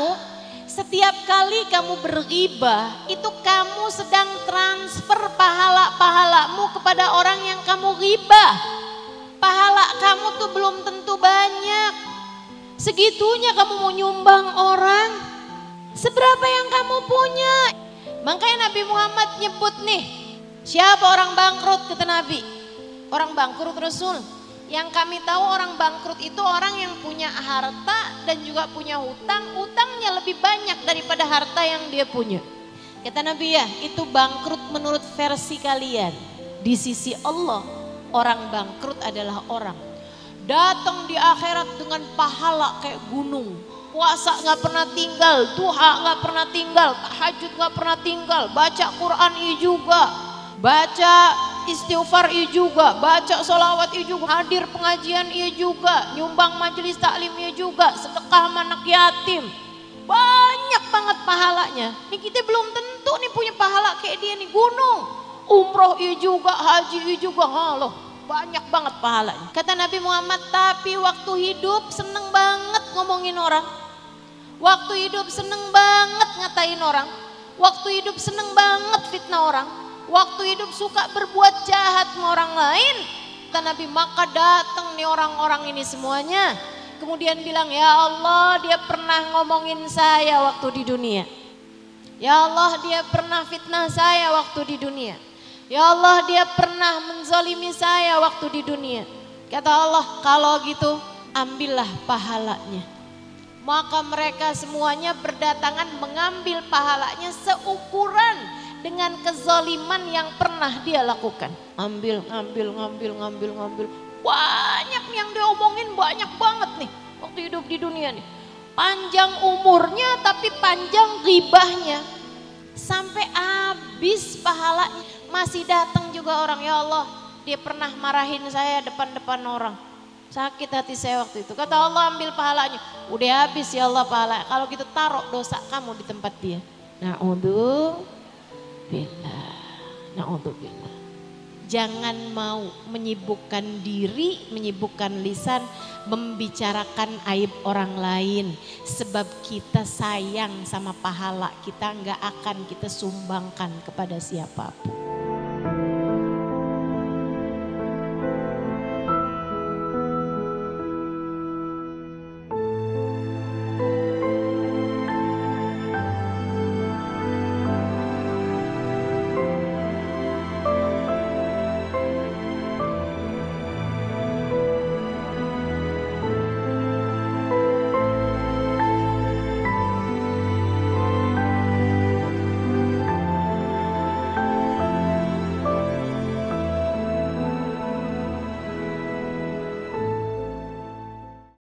kamu, setiap kali kamu beribah, itu kamu sedang transfer pahala-pahalamu kepada orang yang kamu ribah. Pahala kamu tuh belum tentu banyak. Segitunya kamu mau nyumbang orang. Seberapa yang kamu punya? Makanya Nabi Muhammad nyebut nih, siapa orang bangkrut kata Nabi? Orang bangkrut Rasul. Yang kami tahu orang bangkrut itu orang yang punya harta dan juga punya hutang. Hutangnya lebih banyak daripada harta yang dia punya. Kata Nabi ya, itu bangkrut menurut versi kalian. Di sisi Allah, orang bangkrut adalah orang. Datang di akhirat dengan pahala kayak gunung. Puasa gak pernah tinggal, duha gak pernah tinggal, tahajud gak pernah tinggal, baca Quran i juga, baca istighfar i juga, baca solawat i juga, hadir pengajian i juga, nyumbang majelis taklim i juga, sedekah anak yatim. Banyak banget pahalanya. Ini kita belum tentu nih punya pahala kayak dia nih gunung. Umroh i juga, haji i juga, halo banyak banget pahalanya. Kata Nabi Muhammad, tapi waktu hidup seneng banget ngomongin orang. Waktu hidup seneng banget ngatain orang. Waktu hidup seneng banget fitnah orang. Waktu hidup suka berbuat jahat sama orang lain. Kata Nabi, maka datang nih orang-orang ini semuanya. Kemudian bilang, ya Allah dia pernah ngomongin saya waktu di dunia. Ya Allah dia pernah fitnah saya waktu di dunia. Ya Allah dia pernah menzalimi saya waktu di dunia. Kata Allah kalau gitu ambillah pahalanya. Maka mereka semuanya berdatangan mengambil pahalanya seukuran dengan kezaliman yang pernah dia lakukan. Ambil, ngambil, ngambil, ngambil, ngambil. Banyak yang diomongin banyak banget nih waktu hidup di dunia nih. Panjang umurnya tapi panjang ribahnya. Sampai habis pahalanya masih datang juga orang ya Allah dia pernah marahin saya depan-depan orang sakit hati saya waktu itu kata Allah ambil pahalanya udah habis ya Allah pahala kalau gitu taruh dosa kamu di tempat dia na'udhu billah na'udhu billah jangan mau menyibukkan diri menyibukkan lisan membicarakan aib orang lain. Sebab kita sayang sama pahala kita nggak akan kita sumbangkan kepada siapa pun